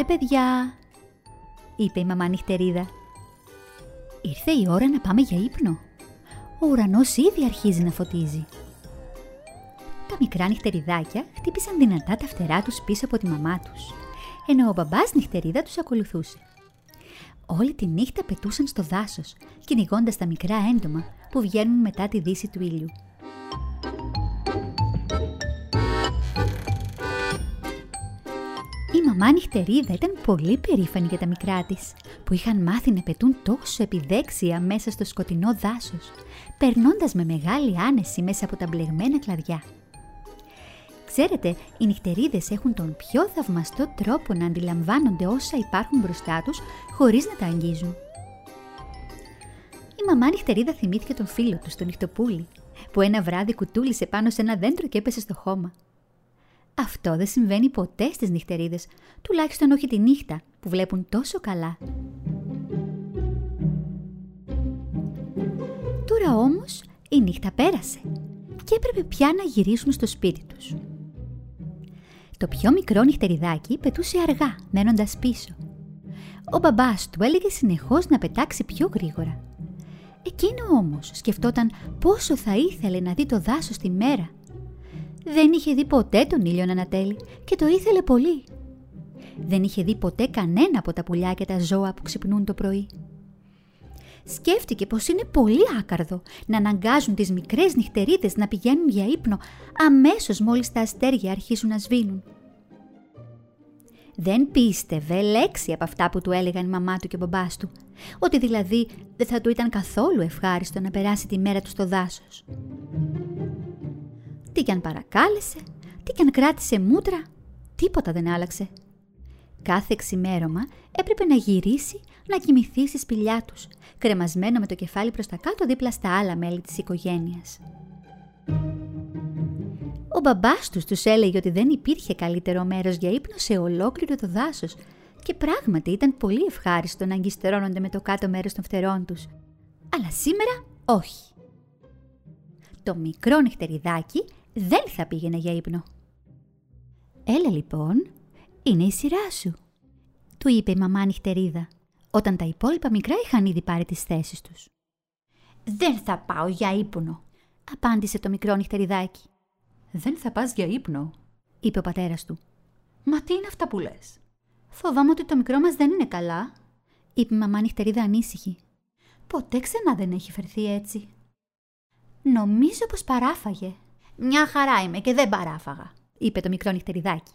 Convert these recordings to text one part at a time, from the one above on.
Ελάτε παιδιά, είπε η μαμά νυχτερίδα. Ήρθε η ώρα να πάμε για ύπνο. Ο ουρανός ήδη αρχίζει να φωτίζει. Τα μικρά νυχτεριδάκια χτύπησαν δυνατά τα φτερά τους πίσω από τη μαμά τους, ενώ ο μπαμπάς νυχτερίδα τους ακολουθούσε. Όλη τη νύχτα πετούσαν στο δάσος, κυνηγώντας τα μικρά έντομα που βγαίνουν μετά τη δύση του ήλιου. Μαμά νυχτερίδα ήταν πολύ περήφανη για τα μικρά της, που είχαν μάθει να πετούν τόσο επιδέξια μέσα στο σκοτεινό δάσος, περνώντας με μεγάλη άνεση μέσα από τα μπλεγμένα κλαδιά. Ξέρετε, οι νυχτερίδες έχουν τον πιο θαυμαστό τρόπο να αντιλαμβάνονται όσα υπάρχουν μπροστά τους χωρίς να τα αγγίζουν. Η μαμά νυχτερίδα θυμήθηκε τον φίλο του, τον νυχτοπούλη, που ένα βράδυ κουτούλησε πάνω σε ένα δέντρο και έπεσε στο χώμα. Αυτό δεν συμβαίνει ποτέ στις νυχτερίδες, τουλάχιστον όχι τη νύχτα που βλέπουν τόσο καλά. Τώρα όμως η νύχτα πέρασε και έπρεπε πια να γυρίσουν στο σπίτι τους. Το πιο μικρό νυχτεριδάκι πετούσε αργά, μένοντας πίσω. Ο μπαμπάς του έλεγε συνεχώς να πετάξει πιο γρήγορα. Εκείνο όμως σκεφτόταν πόσο θα ήθελε να δει το δάσος τη μέρα. Δεν είχε δει ποτέ τον ήλιο να ανατέλει και το ήθελε πολύ. Δεν είχε δει ποτέ κανένα από τα πουλιά και τα ζώα που ξυπνούν το πρωί. Σκέφτηκε πως είναι πολύ άκαρδο να αναγκάζουν τις μικρές νυχτερίδες να πηγαίνουν για ύπνο αμέσως μόλις τα αστέρια αρχίσουν να σβήνουν. Δεν πίστευε λέξη από αυτά που του έλεγαν η μαμά του και ο μπαμπάς του, ότι δηλαδή δεν θα του ήταν καθόλου ευχάριστο να περάσει τη μέρα του στο δάσος. Τι κι αν παρακάλεσε, τι κι αν κράτησε μούτρα, τίποτα δεν άλλαξε. Κάθε ξημέρωμα έπρεπε να γυρίσει να κοιμηθεί στη σπηλιά τους, κρεμασμένο με το κεφάλι προς τα κάτω δίπλα στα άλλα μέλη της οικογένειας. Ο μπαμπάς τους τους έλεγε ότι δεν υπήρχε καλύτερο μέρος για ύπνο σε ολόκληρο το δάσος και πράγματι ήταν πολύ ευχάριστο να αγκιστερώνονται με το κάτω μέρος των φτερών τους. Αλλά σήμερα όχι. Το μικρό νυχτεριδάκι δεν θα πήγαινε για ύπνο. «Έλα λοιπόν, είναι η σειρά σου», του είπε η μαμά νυχτερίδα, όταν τα υπόλοιπα μικρά είχαν ήδη πάρει τις θέσεις τους. «Δεν θα πάω για ύπνο», απάντησε το μικρό νυχτεριδάκι. «Δεν θα πας για ύπνο», είπε ο πατέρας του. «Μα τι είναι αυτά που λες». «Φοβάμαι ότι το μικρό μας δεν είναι καλά», είπε η μαμά νυχτερίδα ανήσυχη. «Ποτέ ξανά δεν έχει φερθεί έτσι». «Νομίζω πως παράφαγε». «Μια χαρά είμαι και δεν παράφαγα», είπε το μικρό νυχτεριδάκι.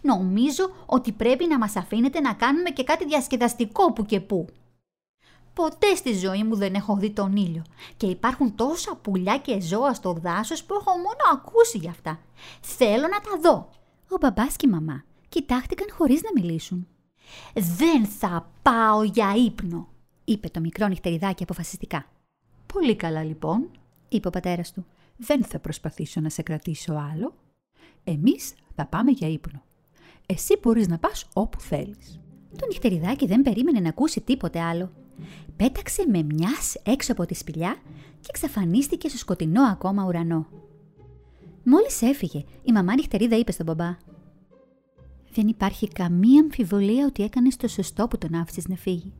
Νομίζω ότι πρέπει να μας αφήνετε να κάνουμε και κάτι διασκεδαστικό που και που. Ποτέ στη ζωή μου δεν έχω δει τον ήλιο και υπάρχουν τόσα πουλιά και ζώα στο δάσος που έχω μόνο ακούσει γι' αυτά. Θέλω να τα δω. Ο μπαμπάς και η μαμά κοιτάχτηκαν χωρίς να μιλήσουν. «Δεν θα πάω για ύπνο», είπε το μικρό νυχτεριδάκι αποφασιστικά. «Πολύ καλά λοιπόν», είπε ο πατέρας του. «Δεν θα προσπαθήσω να σε κρατήσω άλλο. Εμείς θα πάμε για ύπνο. Εσύ μπορείς να πας όπου θέλεις». Το νυχτεριδάκι δεν περίμενε να ακούσει τίποτε άλλο. Πέταξε με μιας έξω από τη σπηλιά και εξαφανίστηκε στο σκοτεινό ακόμα ουρανό. Μόλις έφυγε, η μαμά νυχτερίδα είπε στον μπαμπά «Δεν υπάρχει καμία αμφιβολία ότι έκανες το σωστό που τον άφησες να φύγει».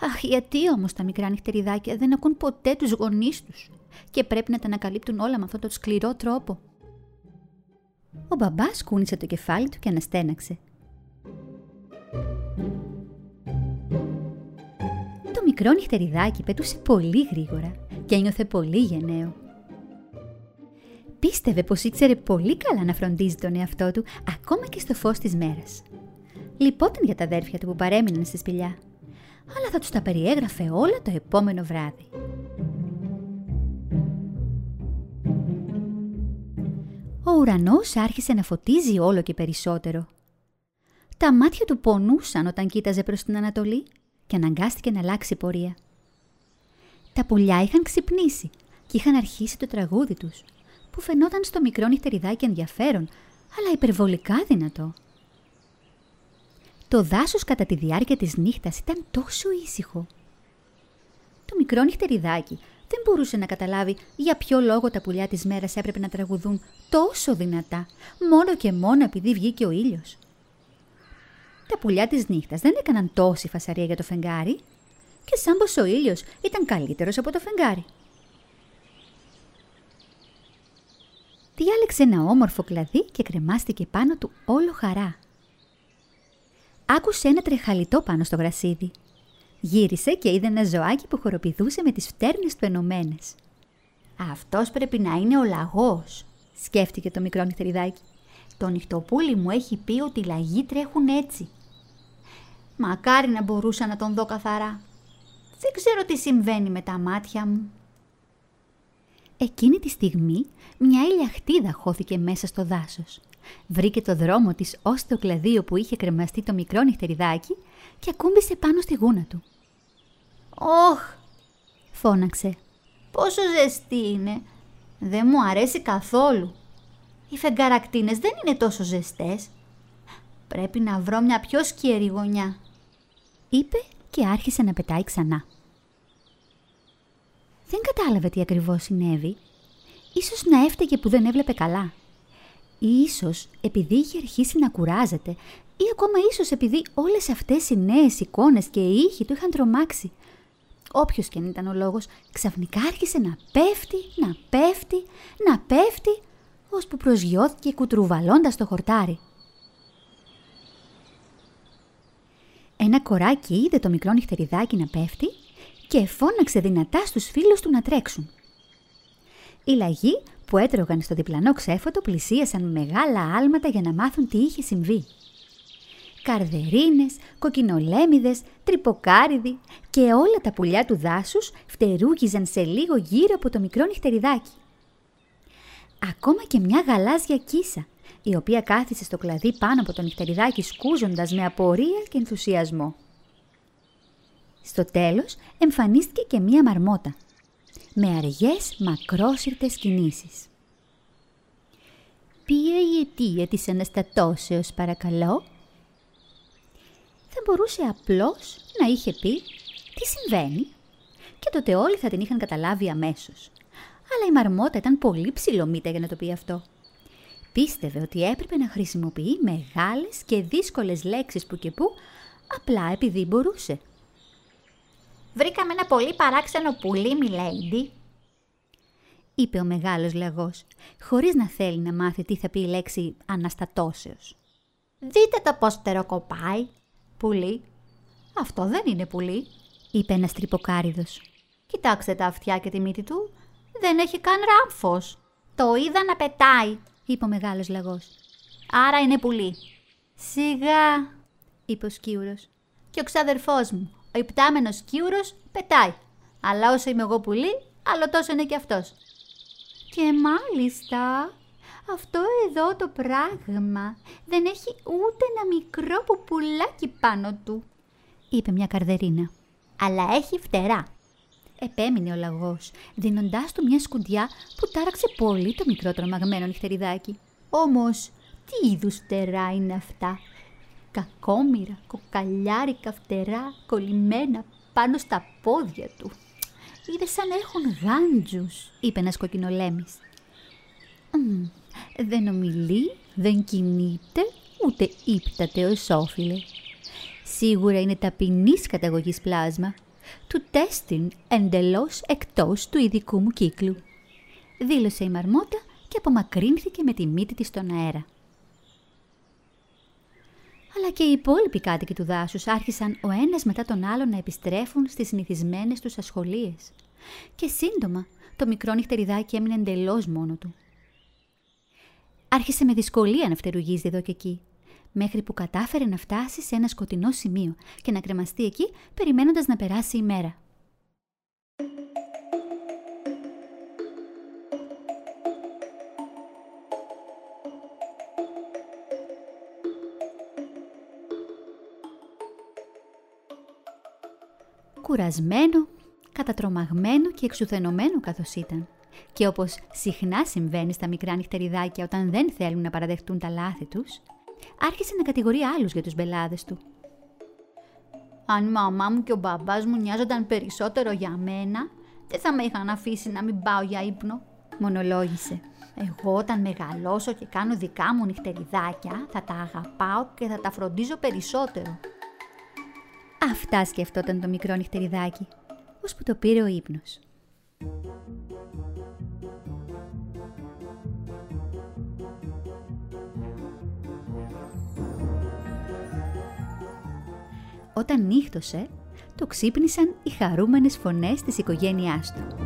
Αχ, γιατί όμως τα μικρά νυχτεριδάκια δεν ακούν ποτέ τους γονείς τους και πρέπει να τα ανακαλύπτουν όλα με αυτόν τον σκληρό τρόπο. Ο μπαμπάς κούνησε το κεφάλι του και αναστέναξε. Το μικρό νυχτεριδάκι πετούσε πολύ γρήγορα και ένιωθε πολύ γενναίο. Πίστευε πως ήξερε πολύ καλά να φροντίζει τον εαυτό του ακόμα και στο φως της μέρας. Λυπόταν για τα αδέρφια του που παρέμειναν στη σπηλιά, αλλά θα τους τα περιέγραφε όλα το επόμενο βράδυ. Ο ουρανός άρχισε να φωτίζει όλο και περισσότερο. Τα μάτια του πονούσαν όταν κοίταζε προς την Ανατολή και αναγκάστηκε να αλλάξει πορεία. Τα πουλιά είχαν ξυπνήσει και είχαν αρχίσει το τραγούδι τους, που φαινόταν στο μικρό νυχτεριδάκι ενδιαφέρον, αλλά υπερβολικά δυνατό. Το δάσος κατά τη διάρκεια της νύχτας ήταν τόσο ήσυχο. Το μικρό νυχτεριδάκι δεν μπορούσε να καταλάβει για ποιο λόγο τα πουλιά της μέρας έπρεπε να τραγουδούν τόσο δυνατά, μόνο και μόνο επειδή βγήκε ο ήλιος. Τα πουλιά της νύχτας δεν έκαναν τόση φασαρία για το φεγγάρι και σαν πως ο ήλιος ήταν καλύτερος από το φεγγάρι. Διάλεξε ένα όμορφο κλαδί και κρεμάστηκε πάνω του όλο χαρά. Άκουσε ένα τρεχαλιτό πάνω στο γρασίδι. Γύρισε και είδε ένα ζωάκι που χοροπηδούσε με τις φτέρνες του ενωμένες. «Αυτός πρέπει να είναι ο λαγός», σκέφτηκε το μικρό νυχτεριδάκι. «Το νυχτοπούλι μου έχει πει ότι οι λαγοί τρέχουν έτσι. Μακάρι να μπορούσα να τον δω καθαρά. Δεν ξέρω τι συμβαίνει με τα μάτια μου». Εκείνη τη στιγμή μια ηλιαχτίδα χώθηκε μέσα στο δάσος. Βρήκε το δρόμο της ως το κλαδίο που είχε κρεμαστεί το μικρό νυχτεριδάκι και ακούμπησε πάνω στη γούνα του. «Όχ!» φώναξε. «Πόσο ζεστή είναι! Δεν μου αρέσει καθόλου. Οι φεγγαρακτίνες δεν είναι τόσο ζεστές. Πρέπει να βρω μια πιο σκιερή γωνιά», είπε και άρχισε να πετάει ξανά. Δεν κατάλαβε τι ακριβώς συνέβη. Ίσως να έφταιγε που δεν έβλεπε καλά. Ίσως επειδή είχε αρχίσει να κουράζεται ή ακόμα ίσως επειδή όλες αυτές οι νέες εικόνες και οι ήχοι του είχαν τρομάξει. Όποιος και αν ήταν ο λόγος, ξαφνικά άρχισε να πέφτει, να πέφτει, να πέφτει, ώσπου προσγειώθηκε κουτρουβαλώντας το χορτάρι. Ένα κοράκι είδε το μικρό νυχτεριδάκι να πέφτει και φώναξε δυνατά στους φίλους του να τρέξουν. Οι λαγοί που έτρωγαν στο διπλανό ξέφωτο πλησίασαν με μεγάλα άλματα για να μάθουν τι είχε συμβεί. Καρδερίνες, κοκκινολέμιδες, τρυποκάριδοι και όλα τα πουλιά του δάσους φτερούγιζαν σε λίγο γύρω από το μικρό νυχτεριδάκι. Ακόμα και μια γαλάζια κίσα, η οποία κάθισε στο κλαδί πάνω από το νυχτεριδάκι σκούζοντας με απορία και ενθουσιασμό. Στο τέλος εμφανίστηκε και μία μαρμότα, με αργές μακρόσυρτες κινήσεις. «Ποια η αιτία της αναστατώσεως, παρακαλώ» θα μπορούσε απλώς να είχε πει τι συμβαίνει και τότε όλοι θα την είχαν καταλάβει αμέσως. Αλλά η μαρμότα ήταν πολύ ψηλομύτα για να το πει αυτό. Πίστευε ότι έπρεπε να χρησιμοποιεί μεγάλες και δύσκολες λέξεις που και που, απλά επειδή μπορούσε. «Βρήκαμε ένα πολύ παράξενο πουλί, μιλέιντι», είπε ο μεγάλος λαγός, χωρίς να θέλει να μάθει τι θα πει η λέξη «αναστατώσεως». «Δείτε το πώς τεροκοπάει», «Πουλί». «Αυτό δεν είναι πουλί», είπε ένας τρυποκάριδος. «Κοιτάξτε τα αυτιά και τη μύτη του, δεν έχει καν ράμφος. Το είδα να πετάει», είπε ο μεγάλος λαγός. «Άρα είναι πουλί». «Σιγά», είπε ο σκύουρος. «Και ο ξαδερφός μου, ο υπτάμενος σκύουρος, πετάει. Αλλά όσο είμαι εγώ πουλί, άλλο τόσο είναι και αυτός». «Και μάλιστα», αυτό εδώ το πράγμα δεν έχει ούτε ένα μικρό πουπουλάκι πάνω του, είπε μια καρδερίνα. Αλλά έχει φτερά. Επέμεινε ο λαγός, δίνοντάς του μια σκουντιά που τάραξε πολύ το μικρό τρομαγμένο νυχτεριδάκι. Όμως, τι είδους φτερά είναι αυτά; Κακόμοιρα, κοκαλιάρικα φτερά, κολλημένα πάνω στα πόδια του. Είδε σαν έχουν γάντζους, είπε ένας κοκκινολέμης δεν ομιλεί, δεν κινείται, ούτε ύπταται ο ισόφιλε. Σίγουρα είναι ταπεινής καταγωγής πλάσμα, του τέστην εντελώς εκτός του ειδικού μου κύκλου. Δήλωσε η μαρμότα και απομακρύνθηκε με τη μύτη της στον αέρα. Αλλά και οι υπόλοιποι κάτοικοι του δάσους άρχισαν ο ένας μετά τον άλλο να επιστρέφουν στις συνηθισμένες τους ασχολίες. Και σύντομα το μικρό νυχτεριδάκι έμεινε εντελώς μόνο του. Άρχισε με δυσκολία να φτερουγίζει εδώ και εκεί, μέχρι που κατάφερε να φτάσει σε ένα σκοτεινό σημείο και να κρεμαστεί εκεί, περιμένοντας να περάσει η μέρα. Κουρασμένο, κατατρομαγμένο και εξουθενωμένο καθώς ήταν και όπως συχνά συμβαίνει στα μικρά νυχτεριδάκια όταν δεν θέλουν να παραδεχτούν τα λάθη τους, άρχισε να κατηγορεί άλλους για τους μπελάδες του. Αν η μαμά μου και ο μπαμπάς μου νοιάζονταν περισσότερο για μένα, δεν θα με είχαν αφήσει να μην πάω για ύπνο. μονολόγησε. Εγώ όταν μεγαλώσω και κάνω δικά μου νυχτεριδάκια θα τα αγαπάω και θα τα φροντίζω περισσότερο. Αυτά σκεφτόταν το μικρό νυχτεριδάκι, ώσπου το πήρε ο ύπνος. Όταν νύχτωσε, το ξύπνησαν οι χαρούμενες φωνές της οικογένειάς του.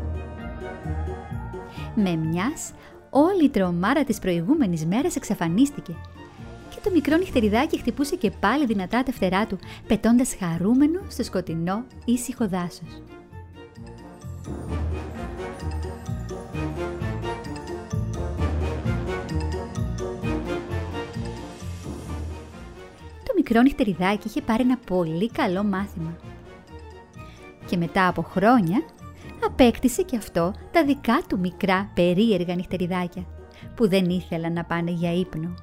Με μιας, όλη η τρομάρα της προηγούμενης μέρας εξαφανίστηκε και το μικρό νυχτεριδάκι χτυπούσε και πάλι δυνατά τα φτερά του, πετώντας χαρούμενο στο σκοτεινό ήσυχο δάσος. Το μικρό νυχτεριδάκι είχε πάρει ένα πολύ καλό μάθημα. Και μετά από χρόνια απέκτησε και αυτό τα δικά του μικρά περίεργα νυχτεριδάκια που δεν ήθελαν να πάνε για ύπνο